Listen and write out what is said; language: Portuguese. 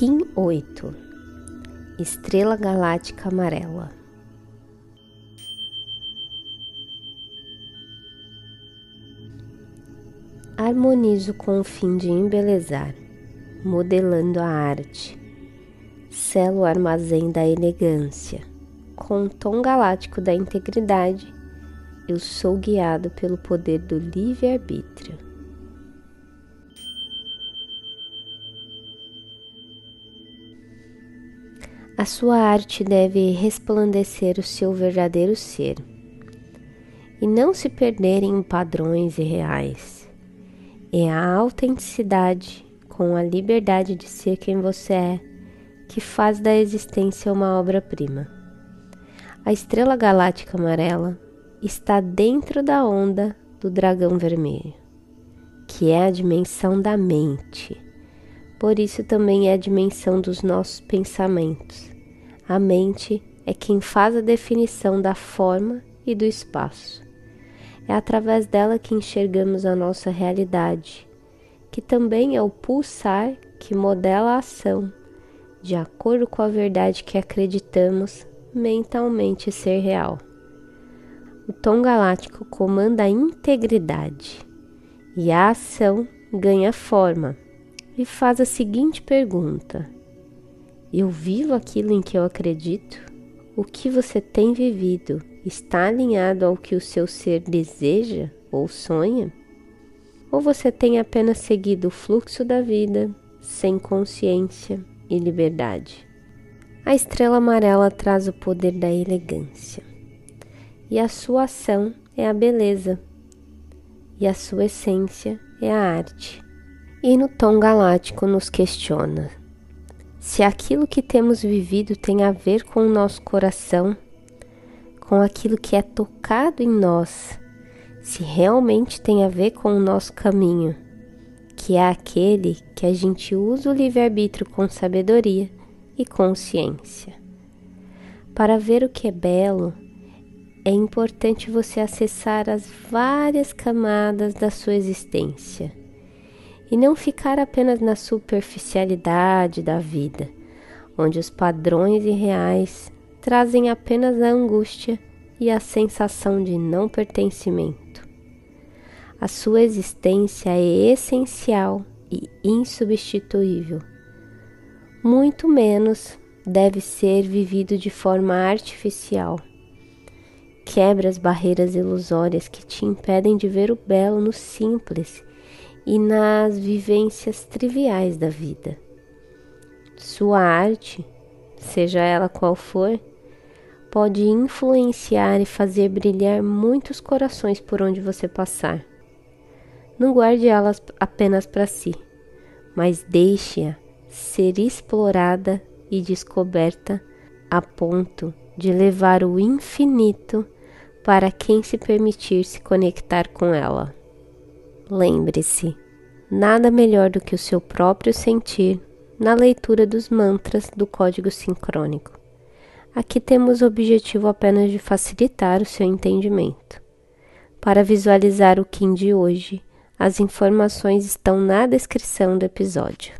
Kim 8 Estrela Galáctica Amarela Harmonizo com o fim de embelezar, modelando a arte. Selo o armazém da elegância, com o tom galáctico da integridade. Eu sou guiado pelo poder do livre-arbítrio. A sua arte deve resplandecer o seu verdadeiro ser e não se perder em padrões irreais. É a autenticidade com a liberdade de ser quem você é que faz da existência uma obra-prima. A estrela galáctica amarela está dentro da onda do dragão vermelho, que é a dimensão da mente. Por isso também é a dimensão dos nossos pensamentos a mente é quem faz a definição da forma e do espaço. É através dela que enxergamos a nossa realidade, que também é o pulsar que modela a ação, de acordo com a verdade que acreditamos mentalmente ser real. O tom galáctico comanda a integridade e a ação ganha forma e faz a seguinte pergunta eu vivo aquilo em que eu acredito? O que você tem vivido está alinhado ao que o seu ser deseja ou sonha? Ou você tem apenas seguido o fluxo da vida sem consciência e liberdade? A estrela amarela traz o poder da elegância, e a sua ação é a beleza, e a sua essência é a arte. E no tom galáctico nos questiona: se aquilo que temos vivido tem a ver com o nosso coração, com aquilo que é tocado em nós, se realmente tem a ver com o nosso caminho, que é aquele que a gente usa o livre-arbítrio com sabedoria e consciência. Para ver o que é belo, é importante você acessar as várias camadas da sua existência e não ficar apenas na superficialidade da vida, onde os padrões irreais trazem apenas a angústia e a sensação de não pertencimento. A sua existência é essencial e insubstituível. Muito menos deve ser vivido de forma artificial. Quebra as barreiras ilusórias que te impedem de ver o belo no simples e nas vivências triviais da vida. Sua arte, seja ela qual for, pode influenciar e fazer brilhar muitos corações por onde você passar. Não guarde elas apenas para si, mas deixe-a ser explorada e descoberta a ponto de levar o infinito para quem se permitir se conectar com ela. Lembre-se, nada melhor do que o seu próprio sentir na leitura dos mantras do código sincrônico. Aqui temos o objetivo apenas de facilitar o seu entendimento. Para visualizar o Kim de hoje, as informações estão na descrição do episódio.